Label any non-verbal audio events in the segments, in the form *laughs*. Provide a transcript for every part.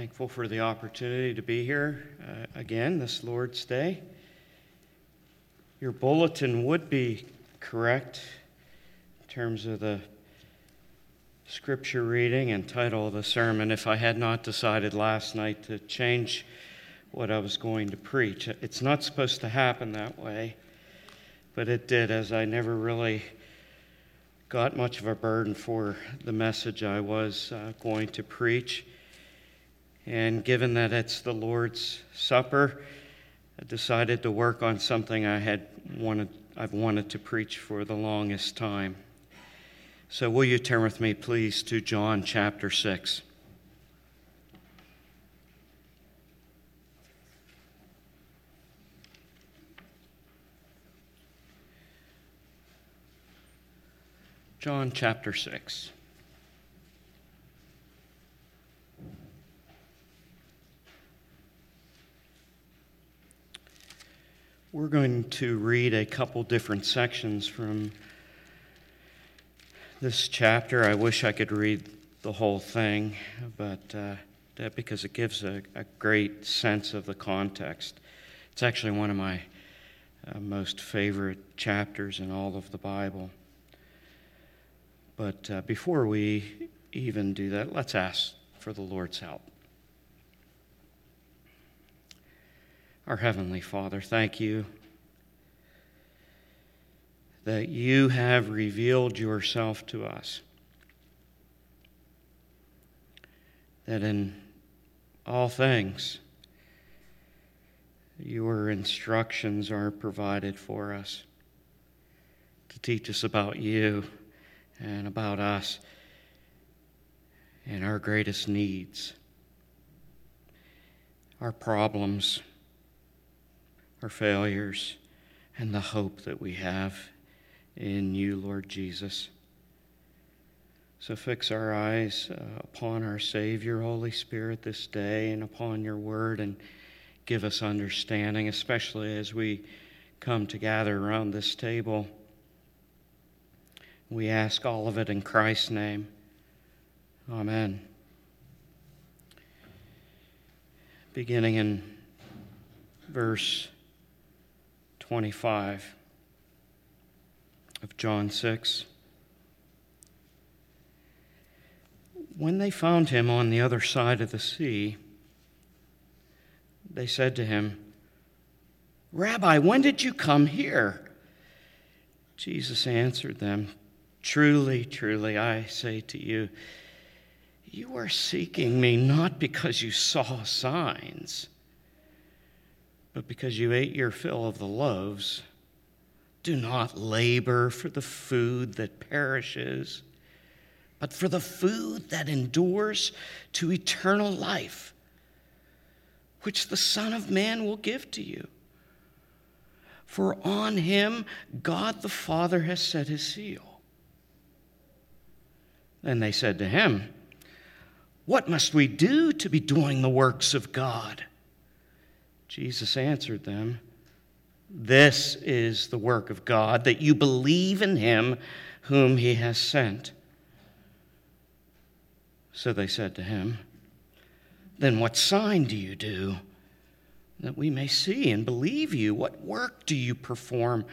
Thankful for the opportunity to be here uh, again this Lord's Day. Your bulletin would be correct in terms of the scripture reading and title of the sermon if I had not decided last night to change what I was going to preach. It's not supposed to happen that way, but it did as I never really got much of a burden for the message I was uh, going to preach. And given that it's the Lord's Supper, I decided to work on something I had wanted, I've wanted to preach for the longest time. So, will you turn with me, please, to John chapter 6? John chapter 6. We're going to read a couple different sections from this chapter. I wish I could read the whole thing, but uh, that because it gives a, a, great sense of the context. It's actually one of my uh, most favorite chapters in all of the Bible. But uh, before we even do that, let's ask for the Lord's help. Our Heavenly Father, thank you that you have revealed yourself to us. That in all things, your instructions are provided for us to teach us about you and about us and our greatest needs, our problems our failures, and the hope that we have in you, Lord Jesus. So fix our eyes uh, upon our Savior, Holy Spirit, this day and upon your word and give us understanding, especially as we come to gather around this table. We ask all of it in Christ's name. Amen. Beginning in verse 25 of John 6. When they found him on the other side of the sea, they said to him, Rabbi, when did you come here? Jesus answered them, Truly, truly, I say to you, you are seeking me not because you saw signs but because you ate your fill of the loaves, do not labor for the food that perishes, but for the food that endures to eternal life, which the Son of Man will give to you. For on him God the Father has set his seal. Then they said to him, What must we do to be doing the works of God? Jesus answered them, This is the work of God, that you believe in him whom he has sent. So they said to him, Then what sign do you do that we may see and believe you? What work do you perform?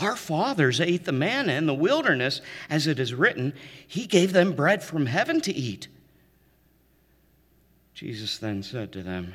Our fathers ate the manna in the wilderness, as it is written, He gave them bread from heaven to eat. Jesus then said to them,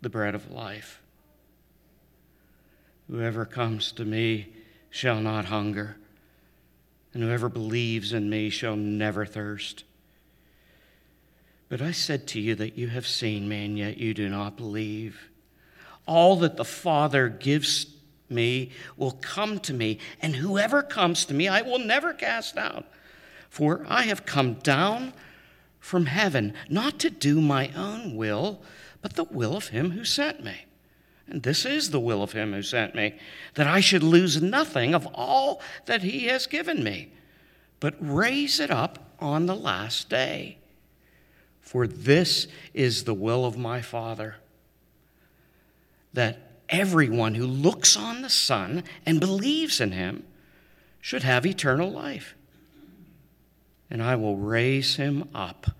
the bread of life. Whoever comes to me shall not hunger, and whoever believes in me shall never thirst. But I said to you that you have seen me, and yet you do not believe. All that the Father gives me will come to me, and whoever comes to me I will never cast out. For I have come down from heaven, not to do my own will, but the will of him who sent me. And this is the will of him who sent me, that I should lose nothing of all that he has given me, but raise it up on the last day. For this is the will of my Father, that everyone who looks on the Son and believes in him should have eternal life. And I will raise him up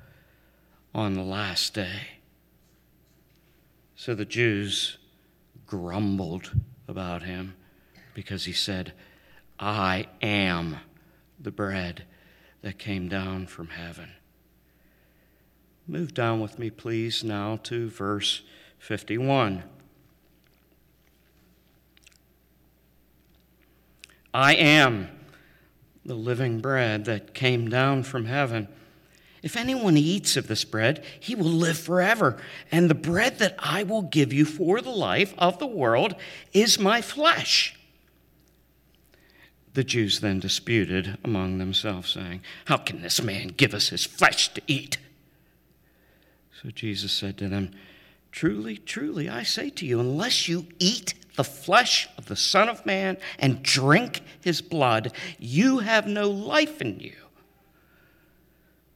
on the last day. So the Jews grumbled about him because he said, I am the bread that came down from heaven. Move down with me, please, now to verse 51. I am the living bread that came down from heaven. If anyone eats of this bread, he will live forever. And the bread that I will give you for the life of the world is my flesh. The Jews then disputed among themselves, saying, How can this man give us his flesh to eat? So Jesus said to them, Truly, truly, I say to you, unless you eat the flesh of the Son of Man and drink his blood, you have no life in you.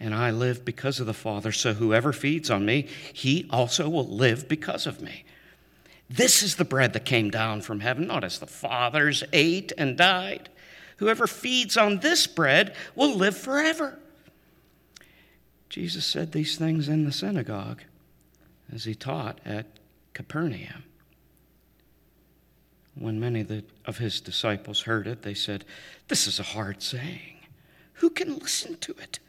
And I live because of the Father, so whoever feeds on me, he also will live because of me. This is the bread that came down from heaven, not as the fathers ate and died. Whoever feeds on this bread will live forever. Jesus said these things in the synagogue as he taught at Capernaum. When many of his disciples heard it, they said, This is a hard saying. Who can listen to it?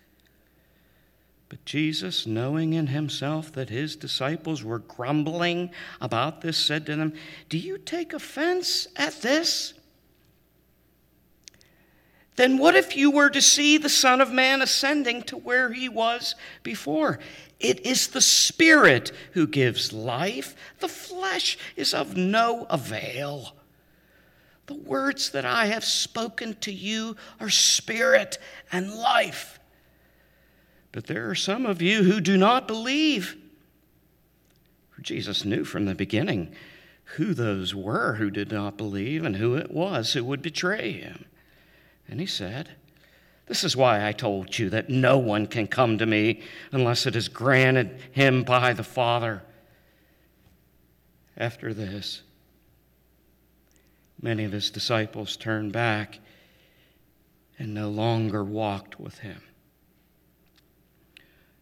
But Jesus, knowing in himself that his disciples were grumbling about this, said to them, Do you take offense at this? Then what if you were to see the Son of Man ascending to where he was before? It is the Spirit who gives life, the flesh is of no avail. The words that I have spoken to you are spirit and life. But there are some of you who do not believe. For Jesus knew from the beginning who those were who did not believe and who it was who would betray him. And he said, This is why I told you that no one can come to me unless it is granted him by the Father. After this, many of his disciples turned back and no longer walked with him.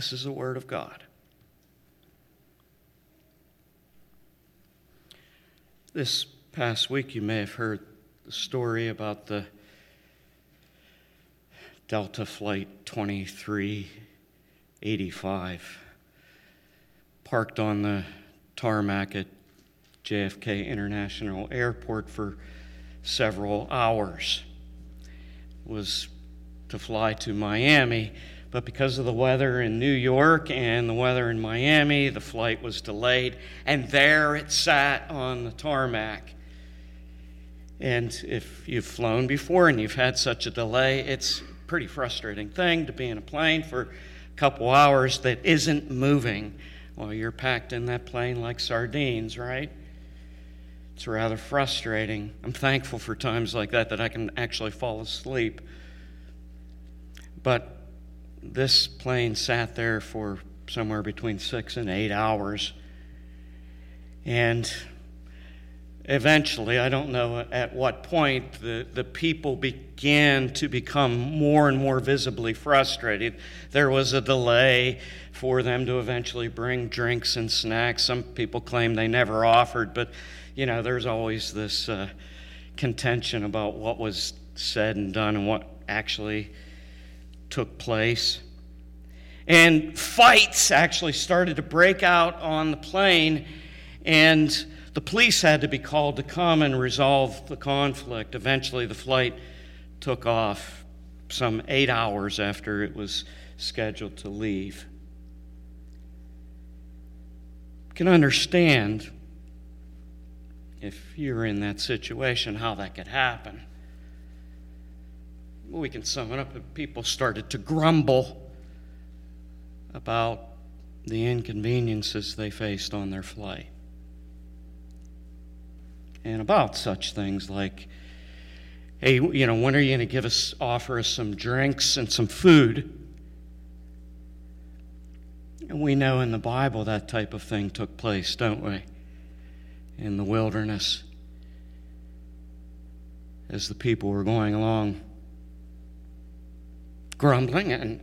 This is the Word of God. This past week, you may have heard the story about the Delta Flight 2385 parked on the tarmac at JFK International Airport for several hours. Was to fly to Miami, but because of the weather in New York and the weather in Miami, the flight was delayed, and there it sat on the tarmac. And if you've flown before and you've had such a delay, it's a pretty frustrating thing to be in a plane for a couple hours that isn't moving while you're packed in that plane like sardines, right? It's rather frustrating. I'm thankful for times like that that I can actually fall asleep. But this plane sat there for somewhere between six and eight hours. And eventually, I don't know at what point, the, the people began to become more and more visibly frustrated. There was a delay for them to eventually bring drinks and snacks. Some people claim they never offered, but you know, there's always this uh, contention about what was said and done and what actually took place. And fights actually started to break out on the plane, and the police had to be called to come and resolve the conflict. Eventually, the flight took off some eight hours after it was scheduled to leave. You can understand if you're in that situation how that could happen. We can sum it up. People started to grumble about the inconveniences they faced on their flight. And about such things like, hey, you know, when are you going to give us, offer us some drinks and some food? And we know in the Bible that type of thing took place, don't we? In the wilderness. As the people were going along grumbling and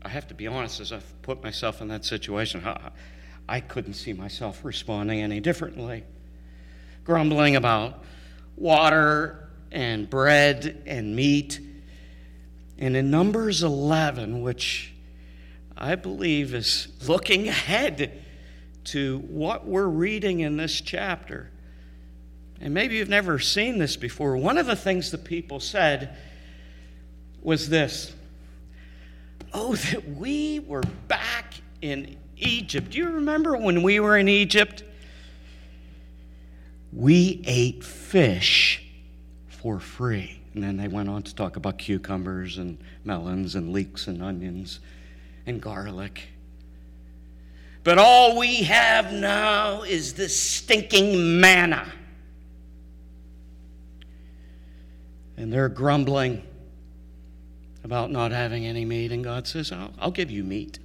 I have to be honest, as I've put myself in that situation, I couldn't see myself responding any differently. Grumbling about water and bread and meat. And in Numbers 11, which I believe is looking ahead to what we're reading in this chapter, and maybe you've never seen this before, one of the things the people said was this oh, *laughs* that we were back in Egypt. Do you remember when we were in Egypt? We ate fish for free. And then they went on to talk about cucumbers and melons and leeks and onions and garlic. But all we have now is this stinking manna. And they're grumbling about not having any meat, and God says, I'll, I'll give you meat.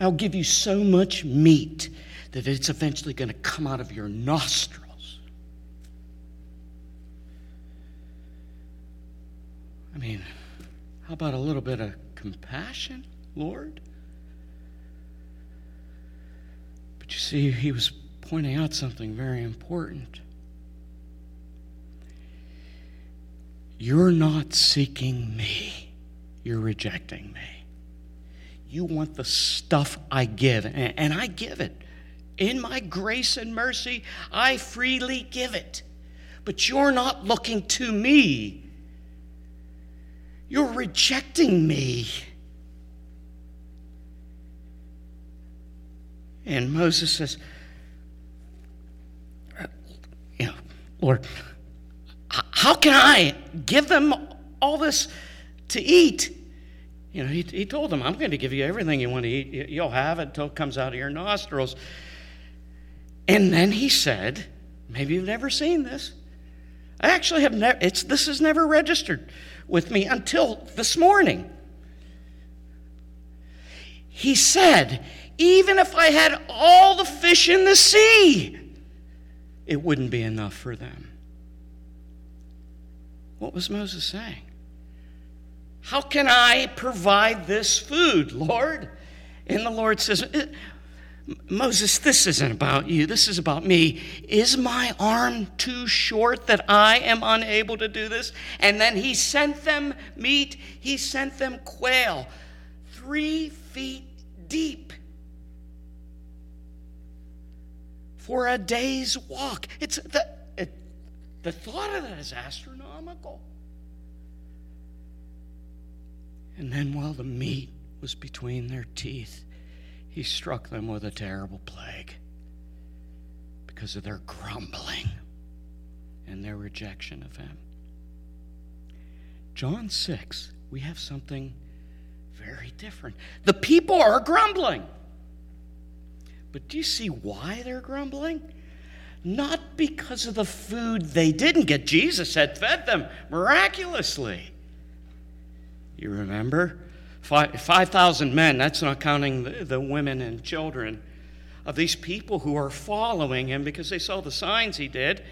I'll give you so much meat that it's eventually going to come out of your nostrils. I mean, how about a little bit of compassion, Lord? But you see, he was pointing out something very important. You're not seeking me, you're rejecting me. You want the stuff I give, and, I give it. In my grace and mercy, I freely give it. But you're not looking to me. You're rejecting me. And Moses says, uh, you know, Lord, how can I give them all this to eat? You know, he, he told them, I'm going to give you everything you want to eat. You'll have it until it comes out of your nostrils. And then he said, maybe you've never seen this. I actually have never, it's, this has never registered with me until this morning. He said, even if I had all the fish in the sea, it wouldn't be enough for them. What was Moses saying? How can I provide this food, Lord? And the Lord says, uh, Moses, this isn't about you. This is about me. Is my arm too short that I am unable to do this? And then he sent them meat, he sent them quail, three feet deep for a day's walk. It's the, it, the thought of that is astronomical. And then, while the meat was between their teeth, he struck them with a terrible plague because of their grumbling and their rejection of him. John 6, we have something very different. The people are grumbling. But do you see why they're grumbling? Not because of the food they didn't get. Jesus had fed them miraculously. You remember? 5,000 men, that's not counting the, the women and children, of these people who are following him because they saw the signs he did.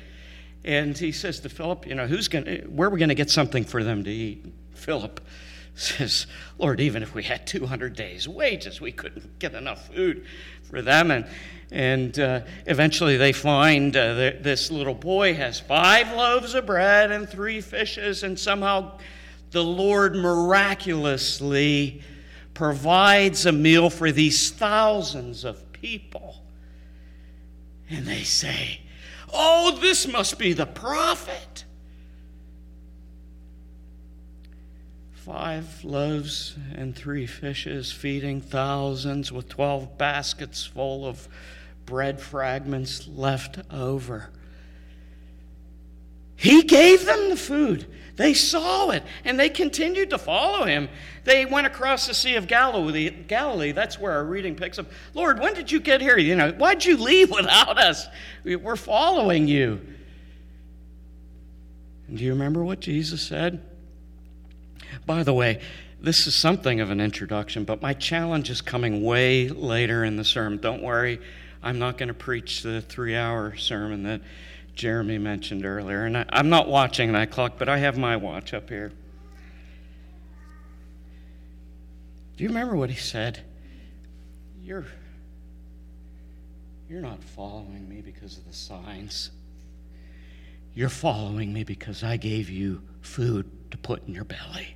And he says to Philip, You know, who's going to, where are we going to get something for them to eat? Philip *laughs* says, Lord, even if we had 200 days' wages, we couldn't get enough food for them. And, and uh, eventually they find uh, this little boy has five loaves of bread and three fishes, and somehow the Lord miraculously provides a meal for these thousands of people. And they say, Oh, this must be the prophet. Five loaves and three fishes, feeding thousands with 12 baskets full of bread fragments left over. He gave them the food. They saw it and they continued to follow him. They went across the Sea of Galilee. Galilee. That's where our reading picks up. Lord, when did you get here? You know, why'd you leave without us? We're following you. And do you remember what Jesus said? By the way, this is something of an introduction, but my challenge is coming way later in the sermon. Don't worry, I'm not going to preach the three hour sermon that Jeremy mentioned earlier. And I, am not watching that clock, but I have my watch up here. Do you remember what he said? You're, you're not following me because of the signs. You're following me because I gave you food to put in your belly.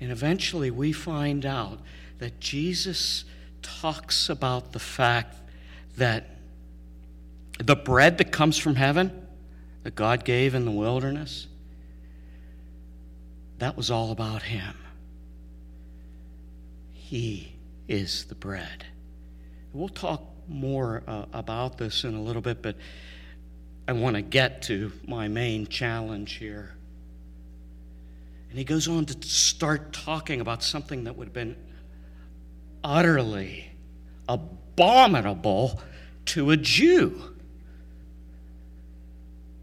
And eventually we find out that Jesus talks about the fact that the bread that comes from heaven that God gave in the wilderness, that was all about Him. He is the bread. We'll talk more uh, about this in a little bit, but I want to get to my main challenge here. And he goes on to start talking about something that would have been utterly abominable to a Jew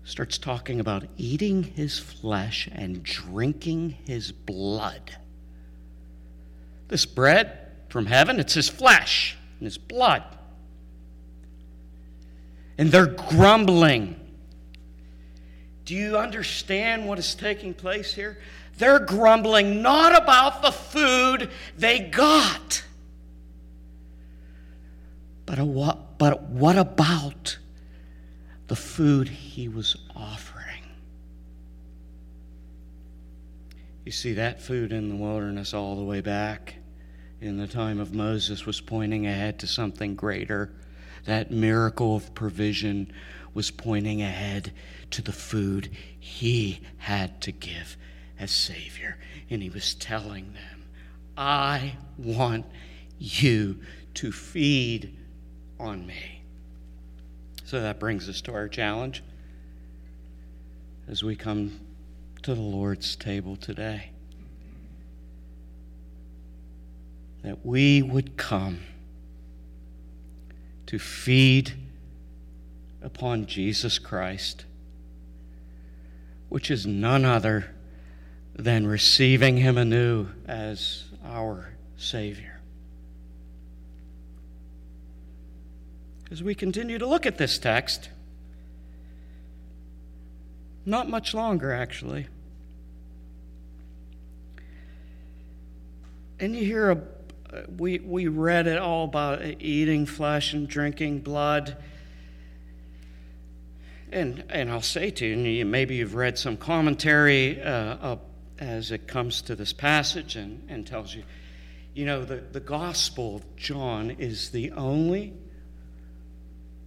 starts talking about eating his flesh and drinking his blood. This bread from heaven, it's his flesh and his blood. And they're grumbling. Do you understand what is taking place here? They're grumbling not about the food they got, but what, but what about the food he was offering. You see, that food in the wilderness all the way back in the time of Moses was pointing ahead to something greater. That miracle of provision was pointing ahead to the food he had to give as Savior. And he was telling them, I want you to feed on me. So that brings us to our challenge as we come to the Lord's table today. That we would come to feed upon Jesus Christ, which is none other than receiving Him anew as our Savior. as we continue to look at this text. Not much longer, actually. And you hear a, we, we read it all about eating flesh and drinking blood. And, and I'll say to you, maybe you've read some commentary uh, as it comes to this passage and, and tells you, you know, the, the Gospel of John is the only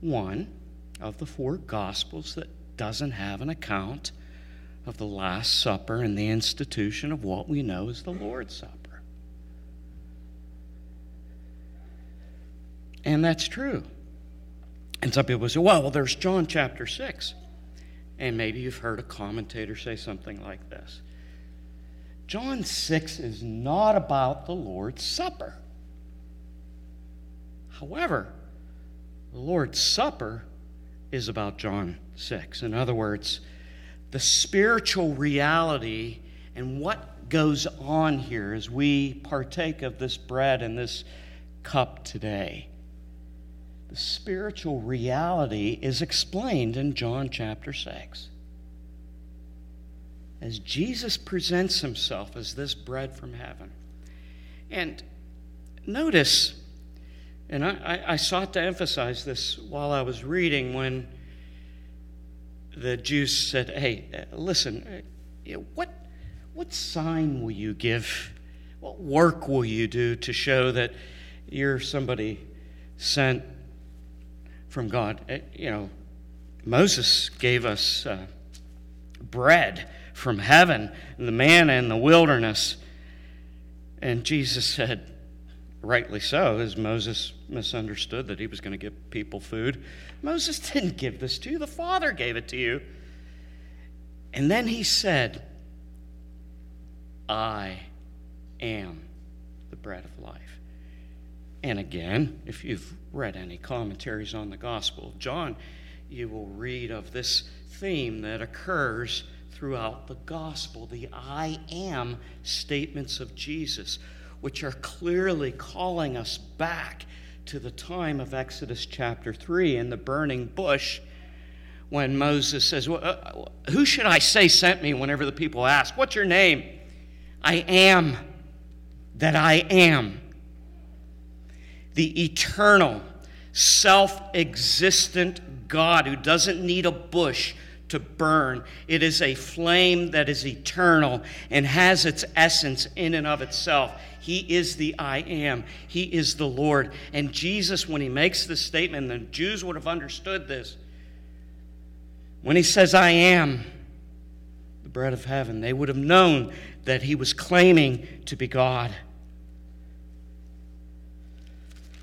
one of the four Gospels that doesn't have an account of the Last Supper and the institution of what we know as the Lord's Supper. And that's true. And some people say, well, well, there's John chapter 6. And maybe you've heard a commentator say something like this John 6 is not about the Lord's Supper. However, the Lord's Supper is about John 6. In other words, the spiritual reality and what goes on here as we partake of this bread and this cup today. The spiritual reality is explained in John chapter 6. As Jesus presents himself as this bread from heaven. And notice, and I, I, sought to emphasize this while I was reading when the Jews said, Hey, uh, listen, uh, what, what sign will you give? What work will you do to show that you're somebody sent from God? Uh, you know, Moses gave us uh, bread from heaven, the manna in the wilderness. And Jesus said, rightly so, as Moses misunderstood that he was going to give people food. Moses *laughs* didn't give this to you, the Father gave it to you. And then he said, I am the bread of life. And again, if you've read any commentaries on the Gospel of John, you will read of this theme that occurs throughout the Gospel the I am statements of Jesus which are clearly calling us back to the time of Exodus chapter 3 in the burning bush when Moses says, uh, Who should I say sent me whenever the people ask, What's your name? I am that I am. The eternal, self existent God who doesn't need a bush to burn. It is a flame that is eternal and has its essence in and of itself. He is the I am. He is the Lord. And Jesus, when he makes this statement, the Jews would have understood this. When he says, I am the bread of heaven, they would have known that he was claiming to be God.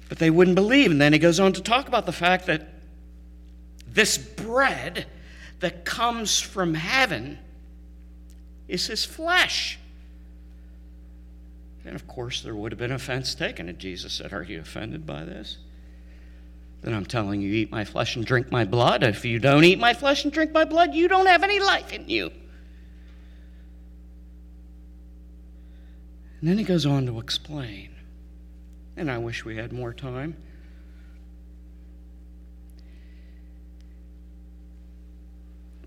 But they wouldn't believe. And then he goes on to talk about the fact that this bread that comes from heaven is his flesh. And of course, there would have been offense taken. And Jesus said, Are you offended by this? Then I'm telling you, eat my flesh and drink my blood. If you don't eat my flesh and drink my blood, you don't have any life in you. And then he goes on to explain. And I wish we had more time.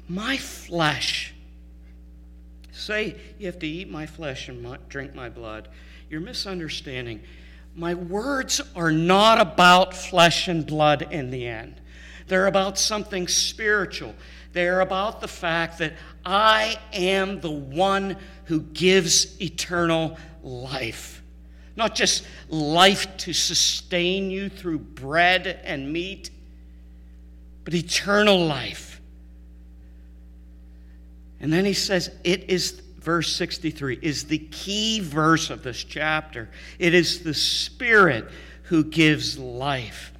My flesh. Say you have to eat my flesh and drink my blood. You're misunderstanding. My words are not about flesh and blood in the end. They're about something spiritual. They're about the fact that I am the one who gives eternal life. Not just life to sustain you through bread and meat, but eternal life. And then he says, It is verse 63 is the key verse of this chapter. It is the Spirit who gives life.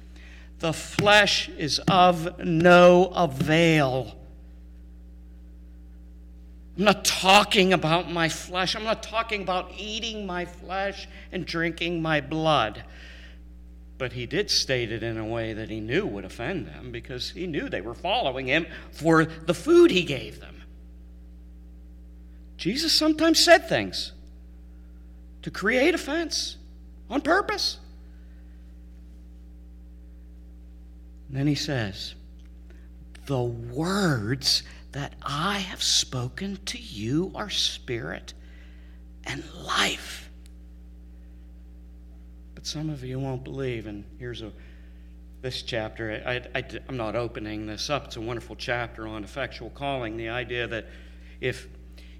The flesh is of no avail. I'm not talking about my flesh. I'm not talking about eating my flesh and drinking my blood. But he did state it in a way that he knew would offend them because he knew they were following him for the food he gave them. Jesus sometimes said things to create offense on purpose. And then he says, The words that I have spoken to you are spirit and life. But some of you won't believe, and here's a this chapter. I, I'm not opening this up. It's a wonderful chapter on effectual calling. The idea that if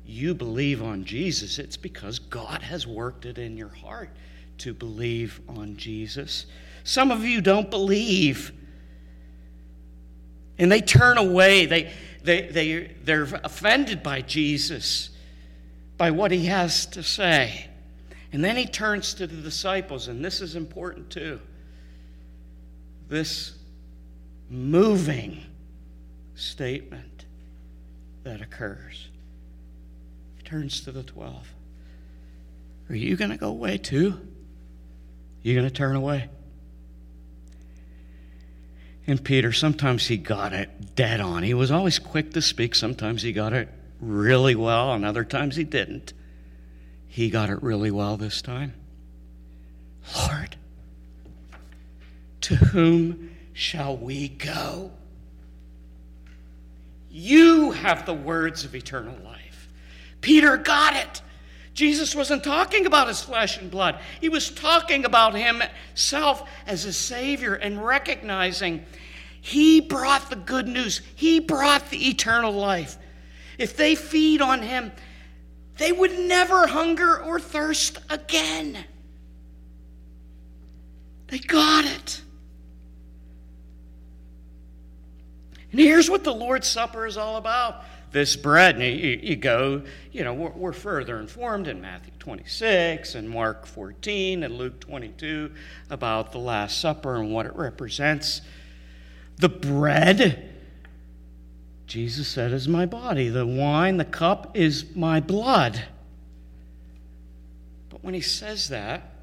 you believe on Jesus, it's because God has worked it in your heart to believe on Jesus. Some of you don't believe. And they turn away. They, they, they, they're offended by Jesus, by what he has to say. And then he turns to the disciples, and this is important too. This moving statement that occurs turns to the 12. Are you going to go away too? You going to turn away? And Peter, sometimes he got it dead on. He was always quick to speak. Sometimes he got it really well, and other times he didn't. he got it really well this time. Lord, to whom shall we go? You have the words of eternal life. Peter got it. Jesus wasn't talking about his flesh and blood. He was talking about himself as a Savior and recognizing he brought the good news, he brought the eternal life. If they feed on him, they would never hunger or thirst again. They got it. And here's what the Lord's Supper is all about this bread. And you, you go, you know, we're, we're, further informed in Matthew 26 and Mark 14 and Luke 22 about the Last Supper and what it represents. The bread, Jesus said, is my body. The wine, the cup, is my blood. But when he says that,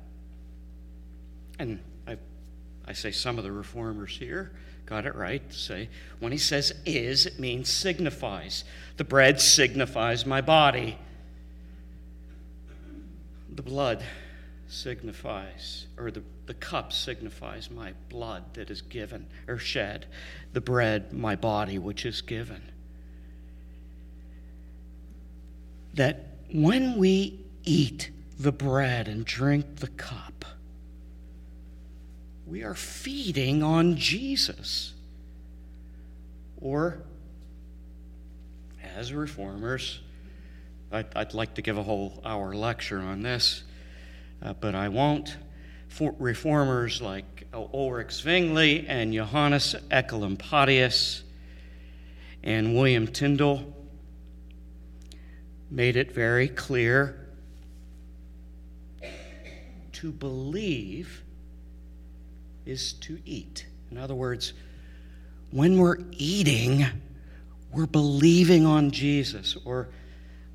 and I, I say some of the reformers here, got it right to say when he says is, it means signifies. The bread signifies my body. The blood signifies, or the, the cup signifies my blood that is given or shed. The bread, my body, which is given. That when we eat the bread and drink the cup, we are feeding on Jesus. Or, as reformers, I'd, I'd like to give a whole hour lecture on this, uh, but I won't. For reformers like Ulrich Zwingli and Johannes Oecolampadius and William Tyndale made it very clear to believe is to eat. In other words, when we're eating, we're believing on Jesus. Or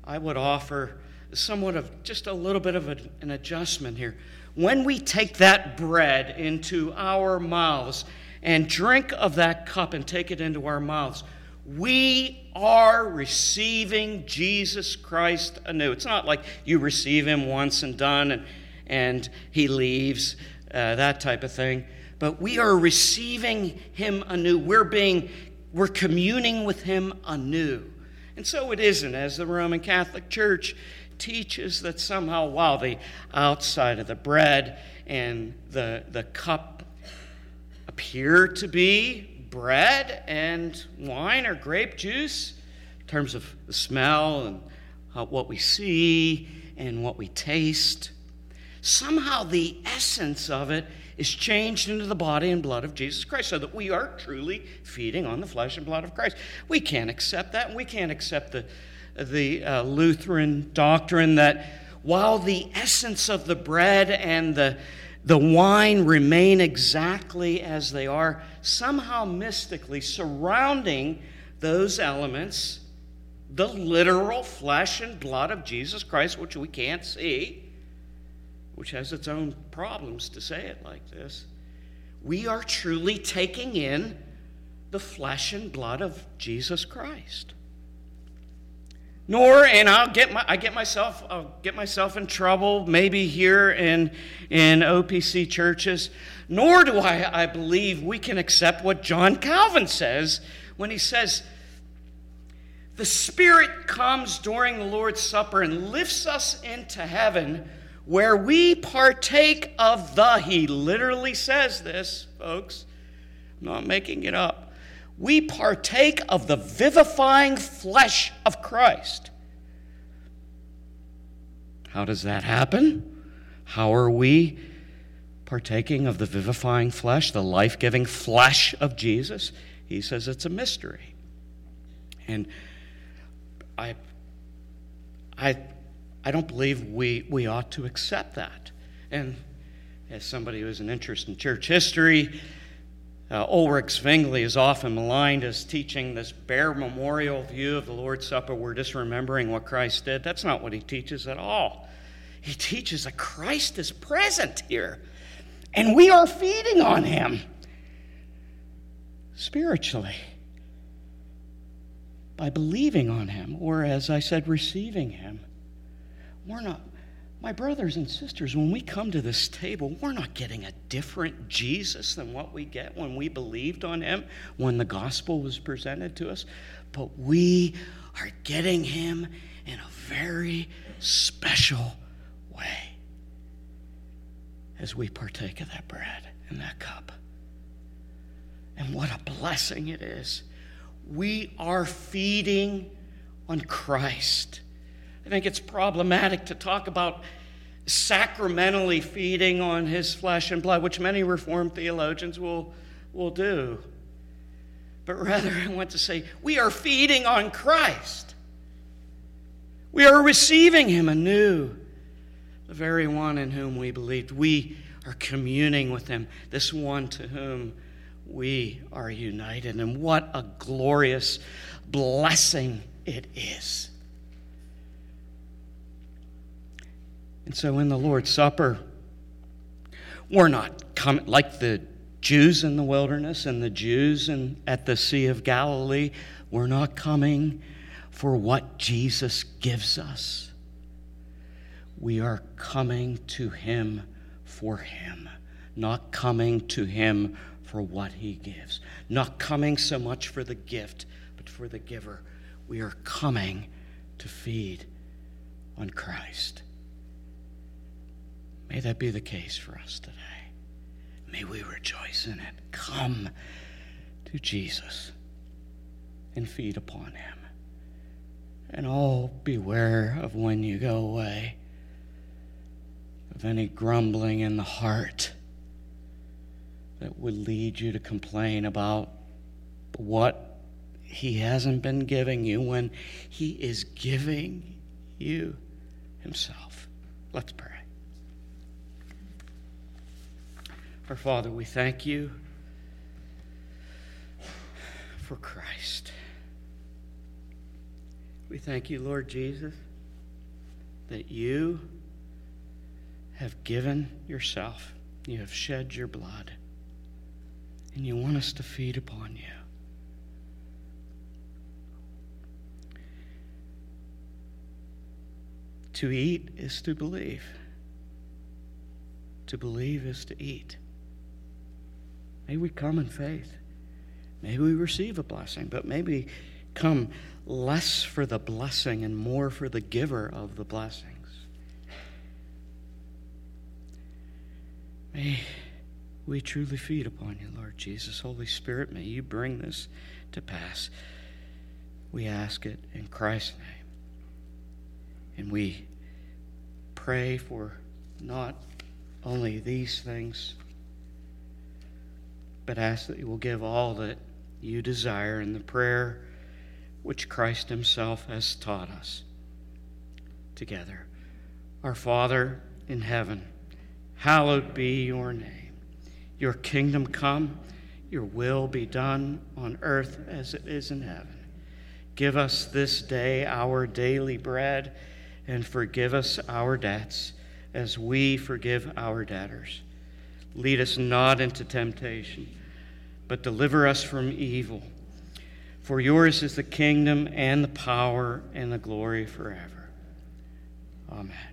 I would offer somewhat of just a little bit of a, an adjustment here. When we take that bread into our mouths and drink of that cup and take it into our mouths, we are receiving Jesus Christ anew. It's not like you receive him once and done and, and he leaves, uh, that type of thing but we are receiving him anew. We're being, we're communing with him anew. And so it isn't, as the Roman Catholic Church teaches, that somehow, while the outside of the bread and the, the cup appear to be bread and wine or grape juice, in terms of the smell and what we see and what we taste, somehow the essence of it is changed into the body and blood of Jesus Christ so that we are truly feeding on the flesh and blood of Christ. We can't accept that, and we can't accept the, the uh, Lutheran doctrine that while the essence of the bread and the, the wine remain exactly as they are, somehow mystically surrounding those elements, the literal flesh and blood of Jesus Christ, which we can't see, which has its own problems to say it like this, we are truly taking in the flesh and blood of Jesus Christ. Nor, and I'll get my, I get myself, I'll get myself in trouble, maybe here in, in OPC churches. Nor do I, I believe we can accept what John Calvin says when he says, the Spirit comes during the Lord's Supper and lifts us into heaven where we partake of the, he literally says this, folks, I'm not making it up. We partake of the vivifying flesh of Christ. How does that happen? How are we partaking of the vivifying flesh, the life giving flesh of Jesus? He says it's a mystery. And I, I I don't believe we, we ought to accept that. And as somebody who has an interest in church history, uh, Ulrich Zwingli is often maligned as teaching this bare memorial view of the Lord's Supper. We're just remembering what Christ did. That's not what he teaches at all. He teaches that Christ is present here, and we are feeding on him spiritually by believing on him, or as I said, receiving him. We're not, My brothers and sisters, when we come to this table, we're not getting a different Jesus than what we get when we believed on him when the gospel was presented to us, but we are getting him in a very special way as we partake of that bread and that cup. And what a blessing it is. We are feeding on Christ. I think it's problematic to talk about sacramentally feeding on his flesh and blood, which many Reformed theologians will, will do. But rather, I want to say we are feeding on Christ. We are receiving him anew, the very one in whom we believed. We are communing with him, this one to whom we are united. And what a glorious blessing it is. And so in the Lord's Supper, we're not coming like the Jews in the wilderness and the Jews in, at the Sea of Galilee. We're not coming for what Jesus gives us. We are coming to Him for Him, not coming to Him for what He gives, not coming so much for the gift, but for the giver. We are coming to feed on Christ. May that be the case for us today. May we rejoice in it. Come to Jesus and feed upon him. And oh, beware of when you go away of any grumbling in the heart that would lead you to complain about what he hasn't been giving you when he is giving you himself. Let's pray. Our Father, we thank you for Christ. We thank you, Lord Jesus, that you have given yourself, you have shed your blood, and you want us to feed upon you. To eat is to believe. To believe is to eat. May we come in faith. May we receive a blessing, but maybe come less for the blessing and more for the giver of the blessings. May we truly feed upon you, Lord Jesus. Holy Spirit, may you bring this to pass. We ask it in Christ's name. And we pray for not only these things but ask that you will give all that you desire in the prayer which Christ Himself has taught us together. Our Father in heaven, hallowed be your name. Your kingdom come, your will be done on earth as it is in heaven. Give us this day our daily bread, and forgive us our debts as we forgive our debtors Lead us not into temptation, but deliver us from evil. For yours is the kingdom and the power and the glory forever. Amen.